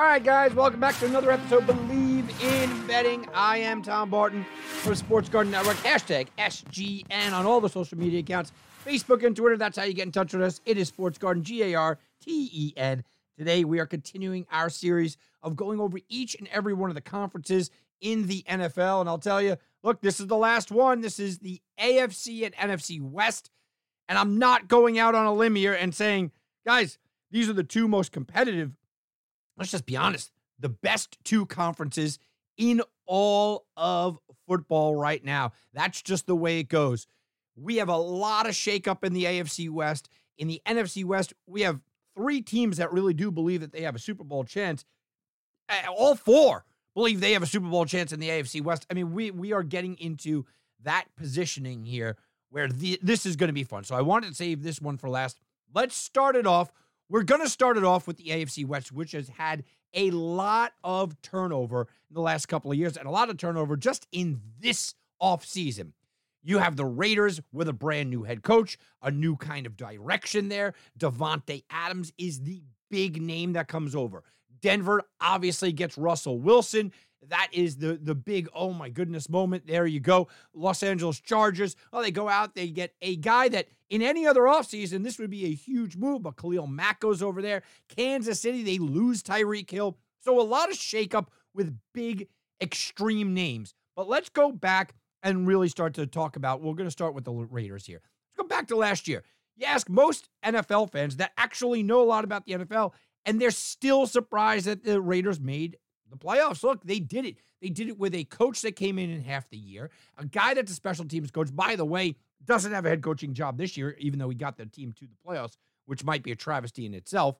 All right, guys, welcome back to another episode Bleav in Betting. I am Tom Barton from Sports Garten Network. Hashtag SGN on all the social media accounts Facebook and Twitter. That's how you get in touch with us. It is Sports Garten, G A R T E N. Today, we are continuing our series of going over each and every one of the conferences in the NFL. And I'll tell you, look, this is the last one. This is the AFC and NFC West. And I'm not going out on a limb here and saying, guys, these are the two most competitive. Let's just be honest, the best two conferences in all of football right now. That's just the way it goes. We have a lot of shakeup in the AFC West. In the NFC West, we have three teams that really do believe that they have a Super Bowl chance. All four believe they have a Super Bowl chance in the AFC West. I mean, we we are getting into that positioning here where the, this is going to be fun. So I wanted to save this one for last. Let's start it off. We're going to start it off with the AFC West, which has had a lot of turnover in the last couple of years and a lot of turnover just in this offseason. You have the Raiders with a brand new head coach, a new kind of direction there. Davante Adams is the big name that comes over. Denver obviously gets Russell Wilson. That is the the big oh my goodness moment. There you go. Los Angeles Chargers. Oh, they go out, they get a guy that in any other offseason, this would be a huge move, but Khalil Mack goes over there. Kansas City, they lose Tyreek Hill. So a lot of shakeup with big extreme names. But let's go back and really start to talk about. We're going to start with the Raiders here. Let's go back to last year. You ask most NFL fans that actually know a lot about the NFL, and they're still surprised that the Raiders made the playoffs. Look, they did it. They did it with a coach that came in in half the year, a guy that's a special teams coach. By the way, doesn't have a head coaching job this year, even though he got the team to the playoffs, which might be a travesty in itself.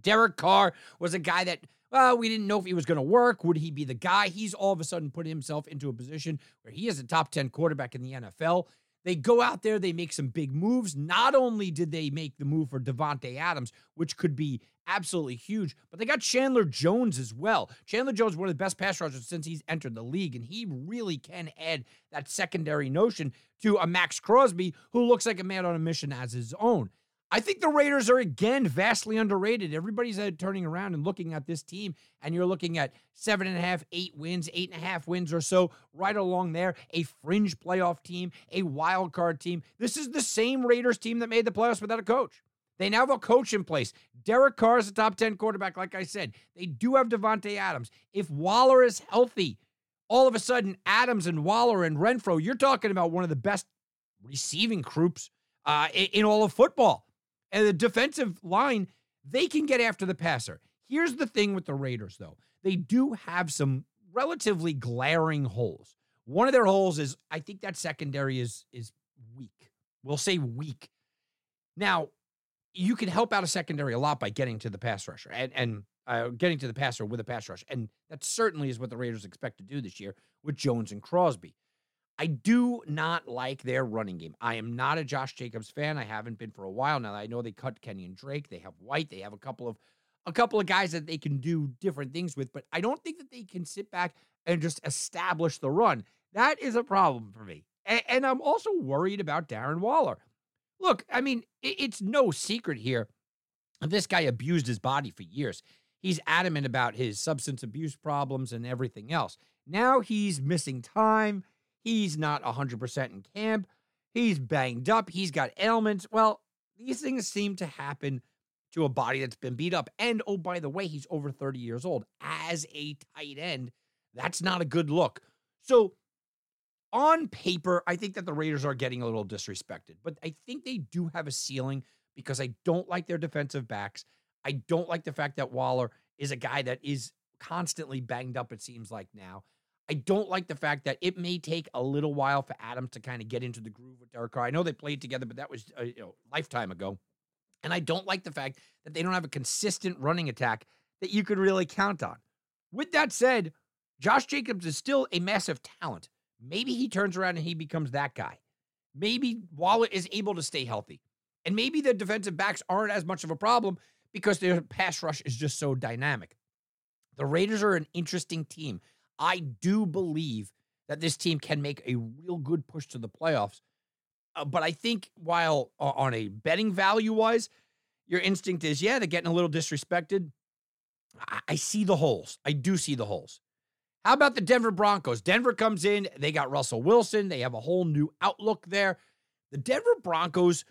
Derek Carr was a guy that, well, we didn't know if he was going to work. Would he be the guy? He's all of a sudden put himself into a position where he is a top 10 quarterback in the NFL. They go out there, they make some big moves. Not only did they make the move for Davante Adams, which could be absolutely huge, but they got Chandler Jones as well. Chandler Jones, one of the best pass rushers since he's entered the league, and he really can add that secondary notion to a Maxx Crosby who looks like a man on a mission as his own. I think the Raiders are again vastly underrated. Everybody's uh, turning around and looking at this team, and you're looking at seven and a half, eight wins, eight and a half wins or so, right along there. A fringe playoff team, a wild card team. This is the same Raiders team that made the playoffs without a coach. They now have a coach in place. Derek Carr is a top 10 quarterback, like I said. They do have Davante Adams. If Waller is healthy, all of a sudden, Adams and Waller and Renfro, you're talking about one of the best receiving groups uh, in all of football and the defensive line, they can get after the passer. Here's the thing with the Raiders, though. They do have some relatively glaring holes. One of their holes is I think that secondary is is weak. We'll say weak. Now, you can help out a secondary a lot by getting to the pass rusher and, and uh, getting to the passer with a pass rush. And that certainly is what the Raiders expect to do this year with Jones and Crosby. I do not like their running game. I am not a Josh Jacobs fan. I haven't been for a while now. I know they cut Kenyan Drake. They have White. They have a couple of a couple of guys that they can do different things with, but I don't think that they can sit back and just establish the run. That is a problem for me. And, and I'm also worried about Darren Waller. Look, I mean, it, it's no secret here. This guy abused his body for years. He's adamant about his substance abuse problems and everything else. Now he's missing time. He's not 100% in camp. He's banged up. He's got ailments. Well, these things seem to happen to a body that's been beat up. And oh, by the way, he's over 30 years old. As a tight end, that's not a good look. So, on paper, I think that the Raiders are getting a little disrespected, but I think they do have a ceiling because I don't like their defensive backs. I don't like the fact that Waller is a guy that is constantly banged up, it seems like now. I don't like the fact that it may take a little while for Adams to kind of get into the groove with Derek Carr. I know they played together, but that was a you know, lifetime ago. And I don't like the fact that they don't have a consistent running attack that you could really count on. With that said, Josh Jacobs is still a massive talent. Maybe he turns around and he becomes that guy. Maybe Waller is able to stay healthy. And maybe the defensive backs aren't as much of a problem because their pass rush is just so dynamic. The Raiders are an interesting team. I do believe that this team can make a real good push to the playoffs. Uh, but I think while uh, on a betting value wise, your instinct is, yeah, they're getting a little disrespected. I, I see the holes. I do see the holes. How about the Denver Broncos? Denver comes in, they got Russell Wilson, they have a whole new outlook there. The Denver Broncos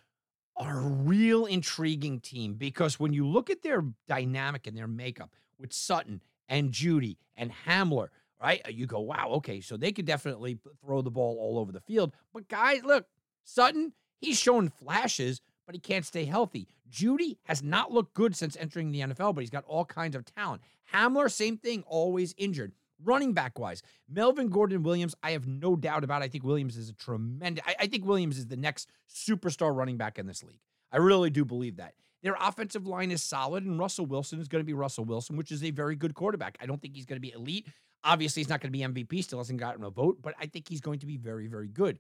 are a real intriguing team because when you look at their dynamic and their makeup with Sutton and Jeudy and Hamler, right? Uh, you go, wow, okay, so they could definitely throw the ball all over the field. But guys, look, Sutton, he's shown flashes, but he can't stay healthy. Jeudy has not looked good since entering the NFL, but he's got all kinds of talent. Hamler, same thing, always injured. Running back wise, Melvin Gordon Williams, I have no doubt about. It. I think Williams is a tremendous. I, I think Williams is the next superstar running back in this league. I really do believe that. Their offensive line is solid, and Russell Wilson is going to be Russell Wilson, which is a very good quarterback. I don't think he's going to be elite. Obviously, he's not going to be MVP, still hasn't gotten a vote, but I think he's going to be very, very good.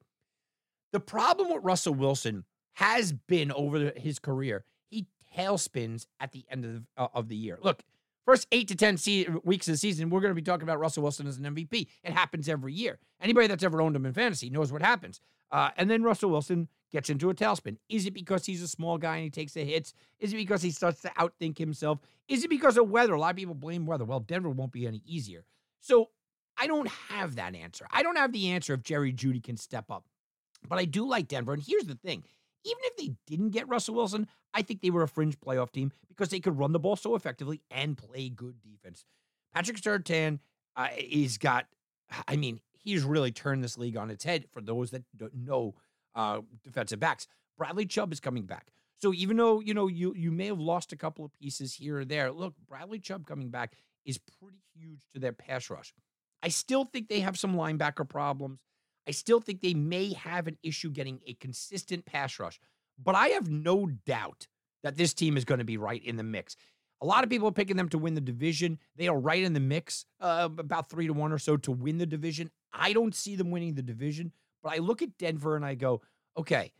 The problem with Russell Wilson has been over his career, he tailspins at the end of the, uh, of the year. Look, first eight to 10 se- weeks of the season, we're going to be talking about Russell Wilson as an MVP. It happens every year. Anybody that's ever owned him in fantasy knows what happens. Uh, and then Russell Wilson gets into a tailspin. Is it because he's a small guy and he takes the hits? Is it because he starts to outthink himself? Is it because of weather? A lot of people blame weather. Well, Denver won't be any easier. So I don't have that answer. I don't have the answer if Jerry Jeudy can step up. But I do like Denver. And here's the thing even if they didn't get Russell Wilson, I think they were a fringe playoff team because they could run the ball so effectively and play good defense. Patrick Surtain, uh, he's got, I mean, he's really turned this league on its head for those that don't know uh, defensive backs. Bradley Chubb is coming back. So even though, you know, you you may have lost a couple of pieces here or there, look, Bradley Chubb coming back is pretty huge to their pass rush. I still think they have some linebacker problems. I still think they may have an issue getting a consistent pass rush, but I have no doubt that this team is going to be right in the mix. A lot of people are picking them to win the division. They are right in the mix, uh, about three to one or so to win the division. I don't see them winning the division, but I look at Denver and I go, okay,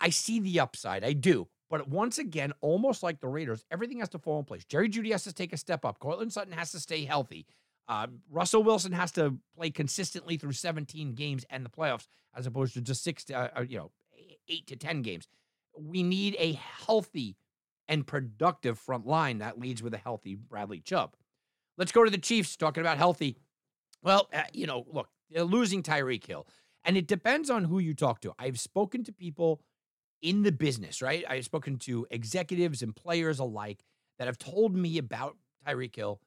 I see the upside. I do. But once again, almost like the Raiders, everything has to fall in place. Jerry Jeudy has to take a step up. Courtland Sutton has to stay healthy. Uh, Russell Wilson has to play consistently through 17 games and the playoffs, as opposed to just six, uh, uh, you know, eight to 10 games. We need a healthy and productive front line that leads with a healthy Bradley Chubb. Let's go to the Chiefs talking about healthy. Well, uh, you know, look, they're losing Tyreek Hill, and it depends on who you talk to. I've spoken to people in the business, right? I've spoken to executives and players alike that have told me about Tyreek Hill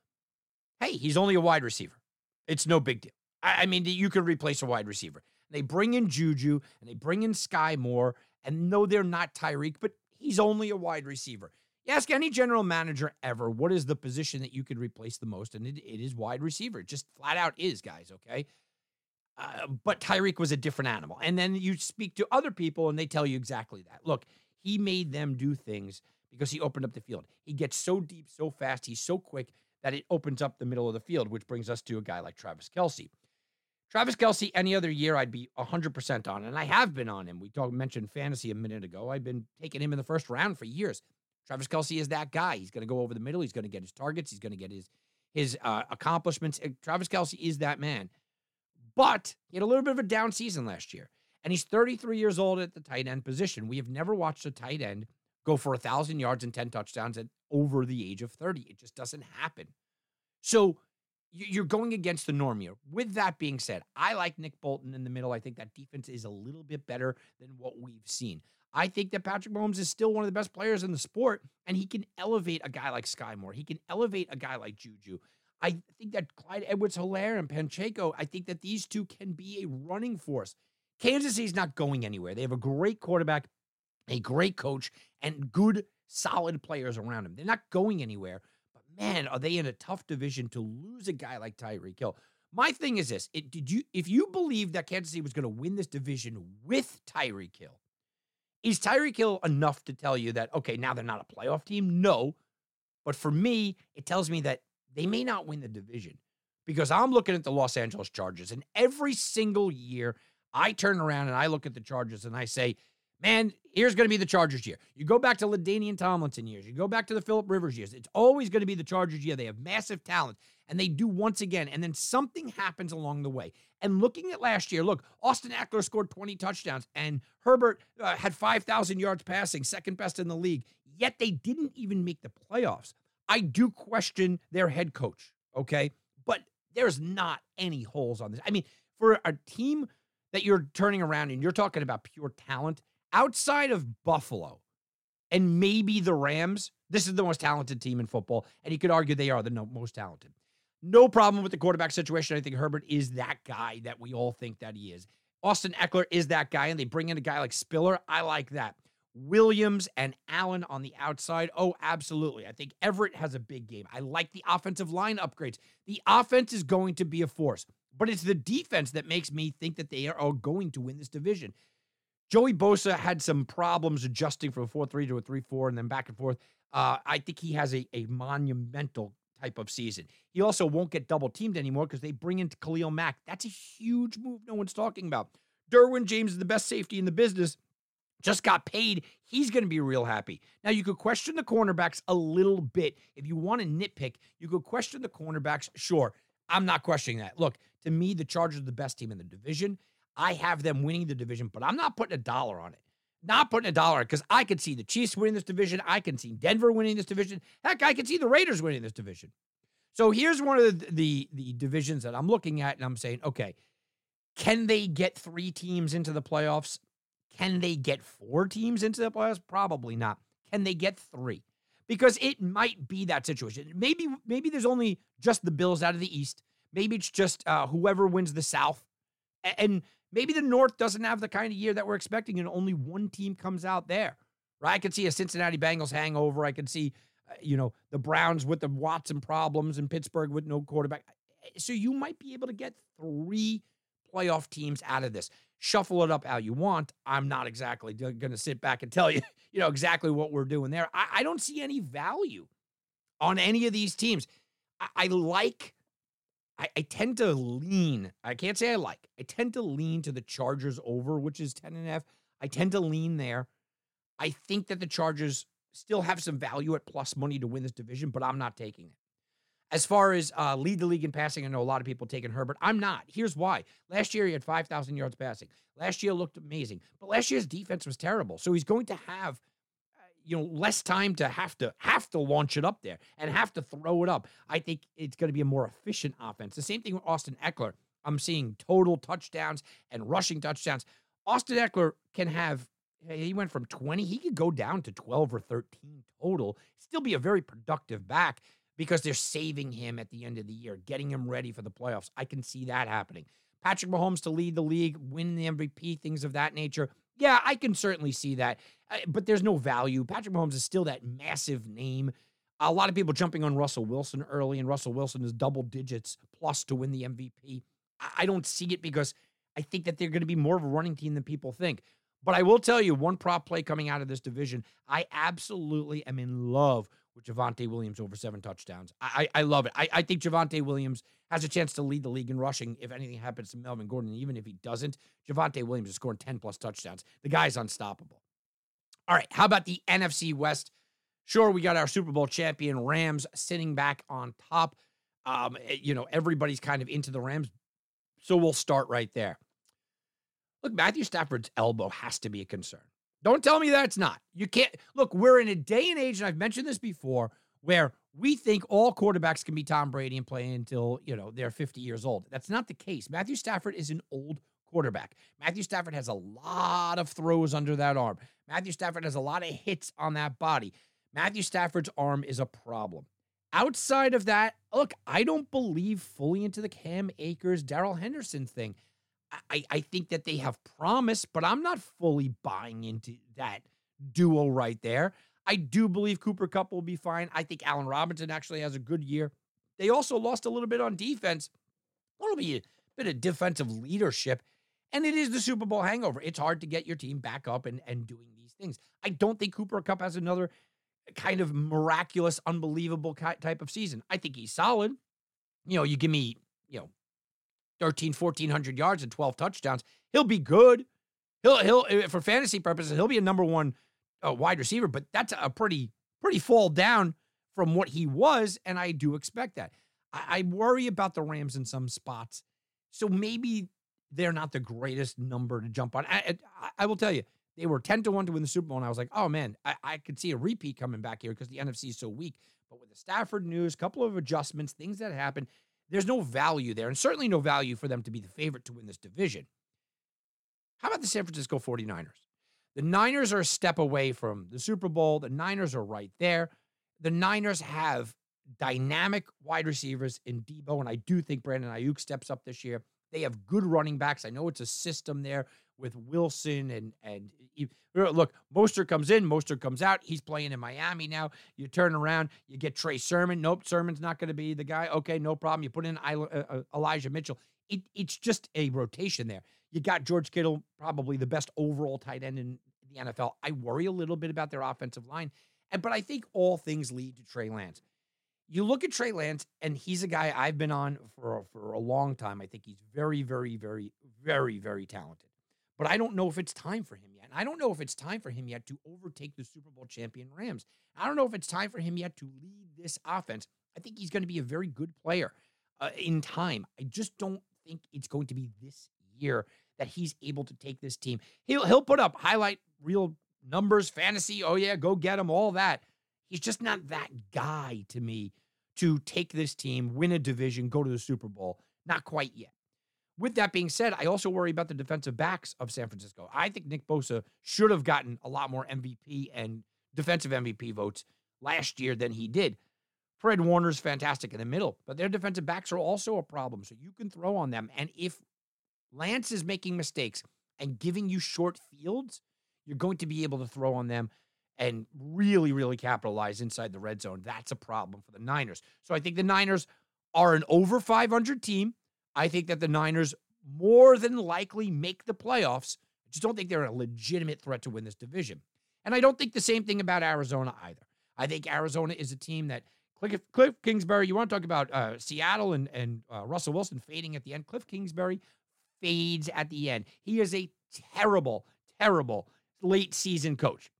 hey, he's only a wide receiver. It's no big deal. I, I mean, you can replace a wide receiver. They bring in Juju and they bring in Sky Moore, and no, they're not Tyreek, but he's only a wide receiver. You ask any general manager ever, what is the position that you could replace the most? And it, it is wide receiver. It just flat out is, guys, okay? Uh, but Tyreek was a different animal. And then you speak to other people and they tell you exactly that. Look, he made them do things because he opened up the field. He gets so deep, so fast, he's so quick that it opens up the middle of the field, which brings us to a guy like Travis Kelce. Travis Kelce, any other year, I'd be 100% on, and I have been on him. We talked mentioned fantasy a minute ago. I've been taking him in the first round for years. Travis Kelce is that guy. He's going to go over the middle. He's going to get his targets. He's going to get his his uh, accomplishments. Travis Kelce is that man. But he had a little bit of a down season last year, and he's 33 years old at the tight end position. We have never watched a tight end go for a thousand yards and 10 touchdowns at over the age of 30. It just doesn't happen. So you're going against the norm here. With that being said, I like Nick Bolton in the middle. I think that defense is a little bit better than what we've seen. I think that Patrick Mahomes is still one of the best players in the sport, and he can elevate a guy like Sky Moore. He can elevate a guy like Juju. I think that Clyde Edwards Hilaire and Pacheco, I think that these two can be a running force. Kansas City's not going anywhere. They have a great quarterback, a great coach, and good, solid players around him. They're not going anywhere. But man, are they in a tough division to lose a guy like Tyreek Hill? My thing is this: it, did you if you believe that Kansas City was going to win this division with Tyreek Hill, is Tyreek Hill enough to tell you that okay, now they're not a playoff team? No, but for me, it tells me that they may not win the division because I'm looking at the Los Angeles Chargers, and every single year I turn around and I look at the Chargers and I say, man, here's going to be the Chargers year. You go back to LaDainian Tomlinson years, you go back to the Philip Rivers years. It's always going to be the Chargers year. They have massive talent, and they do once again, and then something happens along the way. And looking at last year, look, Austin Ekeler scored 20 touchdowns, and Herbert uh, had 5,000 yards passing, second best in the league. Yet they didn't even make the playoffs. I do question their head coach, okay? But there's not any holes on this. I mean, for a team that you're turning around and you're talking about pure talent, outside of Buffalo and maybe the Rams, this is the most talented team in football. And you could argue they are the no, most talented. No problem with the quarterback situation. I think Herbert is that guy that we all think that he is. Austin Ekeler is that guy, and they bring in a guy like Spiller. I like that. Williams and Allen on the outside. Oh, absolutely. I think Everett has a big game. I like the offensive line upgrades. The offense is going to be a force, but it's the defense that makes me think that they are going to win this division. Joey Bosa had some problems adjusting from a 4 3 to a 3 4 and then back and forth. Uh, I think he has a, a monumental type of season. He also won't get double teamed anymore because they bring in Khalil Mack. That's a huge move no one's talking about. Derwin James is the best safety in the business. Just got paid. He's going to be real happy. Now, you could question the cornerbacks a little bit. If you want to nitpick, you could question the cornerbacks. Sure. I'm not questioning that. Look, to me, the Chargers are the best team in the division. I have them winning the division, but I'm not putting a dollar on it. Not putting a dollar because I could see the Chiefs winning this division. I can see Denver winning this division. Heck, I can see the Raiders winning this division. So here's one of the, the, the divisions that I'm looking at, and I'm saying, okay, can they get three teams into the playoffs? Can they get four teams into the playoffs? Probably not. Can they get three? Because it might be that situation. Maybe maybe there's only just the Bills out of the East. Maybe it's just uh, whoever wins the South, and Maybe the North doesn't have the kind of year that we're expecting, and only one team comes out there. Right? I could see a Cincinnati Bengals hangover. I could see, uh, you know, the Browns with the Watson problems and Pittsburgh with no quarterback. So you might be able to get three playoff teams out of this. Shuffle it up how you want. I'm not exactly going to sit back and tell you, you know, exactly what we're doing there. I, I don't see any value on any of these teams. I, I like I, I tend to lean, I can't say I like, I tend to lean to the Chargers over, which is 10 and a half. I tend to lean there. I think that the Chargers still have some value at plus money to win this division, but I'm not taking it. As far as uh, lead the league in passing, I know a lot of people taking Herbert. I'm not. Here's why. Last year he had 5,000 yards passing. Last year looked amazing, but last year's defense was terrible. So he's going to have you know less time to have to have to launch it up there and have to throw it up. I think it's going to be a more efficient offense. The same thing with Austin Ekeler. I'm seeing total touchdowns and rushing touchdowns. Austin Ekeler can have he went from 20, he could go down to 12 or 13 total. Still be a very productive back because they're saving him at the end of the year, getting him ready for the playoffs. I can see that happening. Patrick Mahomes to lead the league, win the MVP, things of that nature. Yeah, I can certainly see that, uh, but there's no value. Patrick Mahomes is still that massive name. A lot of people jumping on Russell Wilson early, and Russell Wilson is double digits plus to win the MVP. I don't see it because I think that they're going to be more of a running team than people think. But I will tell you one prop play coming out of this division. I absolutely am in love with Javonte Williams over seven touchdowns. I, I, love it. I, I think Javonte Williams has a chance to lead the league in rushing if anything happens to Melvin Gordon. Even if he doesn't, Javonte Williams is scoring 10 plus touchdowns. The guy's unstoppable. All right. How about the NFC West? Sure, we got our Super Bowl champion Rams sitting back on top. Um, eh, you know, everybody's kind of into the Rams. So we'll start right there. Look, Matthew Stafford's elbow has to be a concern. Don't tell me that's not. You can't look, we're in a day and age, and I've mentioned this before, where we think all quarterbacks can be Tom Brady and play until, you know, they're 50 years old. That's not the case. Matthew Stafford is an old quarterback. Matthew Stafford has a lot of throws under that arm. Matthew Stafford has a lot of hits on that body. Matthew Stafford's arm is a problem. Outside of that, look, I don't believe fully into the Cam Akers, Darrell Henderson thing. I, I think that they have promise, but I'm not fully buying into that duo right there. I do believe Cooper Kupp will be fine. I think Allen Robinson actually has a good year. They also lost a little bit on defense. It'll be a bit of defensive leadership. And it is the Super Bowl hangover. It's hard to get your team back up and, and doing these things. I don't think Cooper Kupp has another kind of miraculous, unbelievable type of season. I think he's solid. You know, you give me, you know, 13, 1400 yards and 12 touchdowns. He'll be good. He'll, he'll, eh, for fantasy purposes, he'll be a number one uh, wide receiver, but that's a pretty, pretty fall down from what he was. And I do expect that. I, I worry about the Rams in some spots. So maybe they're not the greatest number to jump on. I, I, I will tell you, they were 10 to 1 to win the Super Bowl. And I was like, oh man, I, I could see a repeat coming back here because the NFC is so weak. But with the Stafford news, couple of adjustments, things that happen, there's no value there. And certainly no value for them to be the favorite to win this division. How about the San Francisco 49ers? The Niners are a step away from the Super Bowl. The Niners are right there. The Niners have dynamic wide receivers in Deebo, and I do think Brandon Aiyuk steps up this year. They have good running backs. I know it's a system there with Wilson and and look, Mostert comes in, Mostert comes out. He's playing in Miami now. You turn around, you get Trey Sermon. Nope, Sermon's not going to be the guy. Okay, no problem. You put in uh, uh, Elijah Mitchell. It, it's just a rotation there. You got George Kittle, probably the best overall tight end in the NFL. I worry a little bit about their offensive line, and but I think all things lead to Trey Lance you look at Trey Lance, and he's a guy I've been on for, for a long time. I think he's very, very, very, very, very talented. But I don't know if it's time for him yet. And I don't know if it's time for him yet to overtake the Super Bowl champion Rams. I don't know if it's time for him yet to lead this offense. I think he's going to be a very good player uh, in time. I just don't think it's going to be this year that he's able to take this team. He'll he'll put up highlight reel numbers, fantasy. Oh yeah, go get him, all that. He's just not that guy to me to take this team, win a division, go to the Super Bowl. Not quite yet. With that being said, I also worry about the defensive backs of San Francisco. I think Nick Bosa should have gotten a lot more MVP and defensive MVP votes last year than he did. Fred Warner's fantastic in the middle, but their defensive backs are also a problem. So you can throw on them. And if Lance is making mistakes and giving you short fields, you're going to be able to throw on them and really, really capitalize inside the red zone. That's a problem for the Niners. So I think the Niners are an over 500 team. I think that the Niners more than likely make the playoffs. I just don't think they're a legitimate threat to win this division. And I don't think the same thing about Arizona either. I think Arizona is a team that Cliff, Cliff Kingsbury, you want to talk about uh, Seattle and, and uh, Russell Wilson fading at the end. Cliff Kingsbury fades at the end. He is a terrible, terrible late season coach.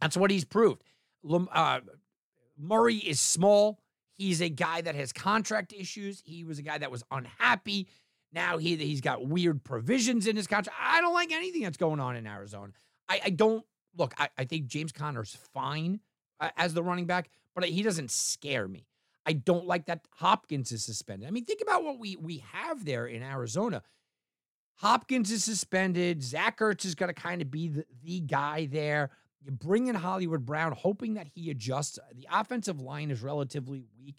That's what he's proved. Uh, Murray is small. He's a guy that has contract issues. He was a guy that was unhappy. Now he he's got weird provisions in his contract. I don't like anything that's going on in Arizona. I, I don't look. I, I think James Conner's fine uh, as the running back, but he doesn't scare me. I don't like that Hopkins is suspended. I mean, think about what we we have there in Arizona. Hopkins is suspended. Zach Ertz is going to kind of be the, the guy there. You bring in Hollywood Brown, hoping that he adjusts. The offensive line is relatively weak.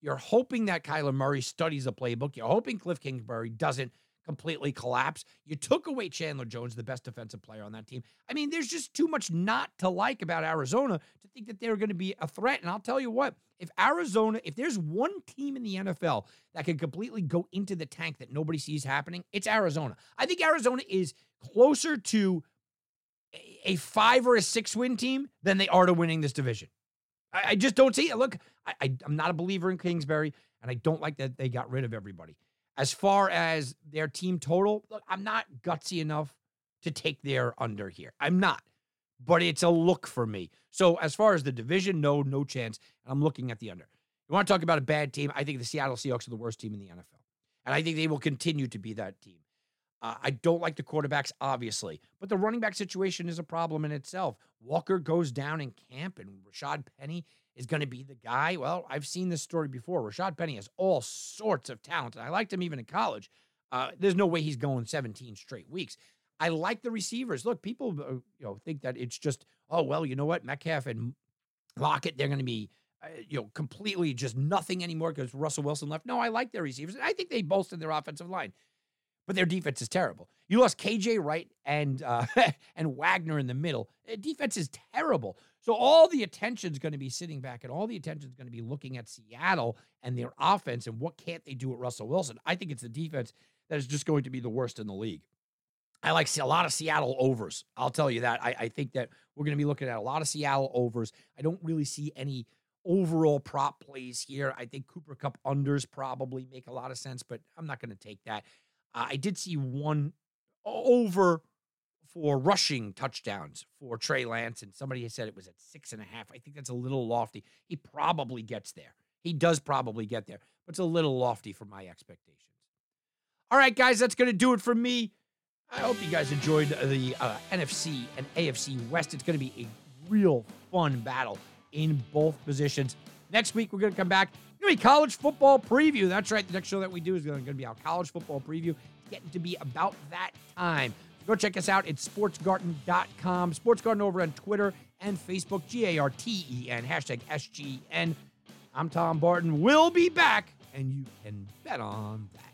You're hoping that Kyler Murray studies the playbook. You're hoping Cliff Kingsbury doesn't completely collapse. You took away Chandler Jones, the best defensive player on that team. I mean, there's just too much not to like about Arizona to think that they're going to be a threat. And I'll tell you what, if Arizona, if there's one team in the NFL that can completely go into the tank that nobody sees happening, it's Arizona. I think Arizona is closer to a five or a six win team than they are to winning this division. I, I just don't see it. Look, I, I, I'm not a believer in Kingsbury, and I don't like that they got rid of everybody. As far as their team total, look, I'm not gutsy enough to take their under here. I'm not, but it's a look for me. So as far as the division, no, no chance. And I'm looking at the under. You want to talk about a bad team? I think the Seattle Seahawks are the worst team in the NFL. And I think they will continue to be that team. Uh, I don't like the quarterbacks, obviously, but the running back situation is a problem in itself. Walker goes down in camp, and Rashad Penny is going to be the guy. Well, I've seen this story before. Rashad Penny has all sorts of talent, I liked him even in college. Uh, there's no way he's going 17 straight weeks. I like the receivers. Look, people uh, you know think that it's just oh well, you know what, Metcalf and Lockett they're going to be uh, you know completely just nothing anymore because Russell Wilson left. No, I like their receivers. I think they bolstered their offensive line but their defense is terrible. You lost KJ Wright and uh, and Wagner in the middle. Their defense is terrible. So all the attention is going to be sitting back, and all the attention is going to be looking at Seattle and their offense and what can't they do with Russell Wilson. I think it's the defense that is just going to be the worst in the league. I like a lot of Seattle overs. I'll tell you that. I, I think that we're going to be looking at a lot of Seattle overs. I don't really see any overall prop plays here. I think Cooper Kupp unders probably make a lot of sense, but I'm not going to take that. Uh, I did see one over for rushing touchdowns for Trey Lance, and somebody said it was at six and a half. I think that's a little lofty. He probably gets there. He does probably get there, but it's a little lofty for my expectations. All right, guys, that's going to do it for me. I hope you guys enjoyed the uh, NFC and AFC West. It's going to be a real fun battle in both positions. Next week, we're going to come back. It's going to be college football preview. That's right. The next show that we do is going to be our college football preview. It's getting to be about that time. Go check us out at sportsgarten.com. Sportsgarten over on Twitter and Facebook, G A R T E N, hashtag SGN. I'm Tom Barton. We'll be back, and you can bet on that.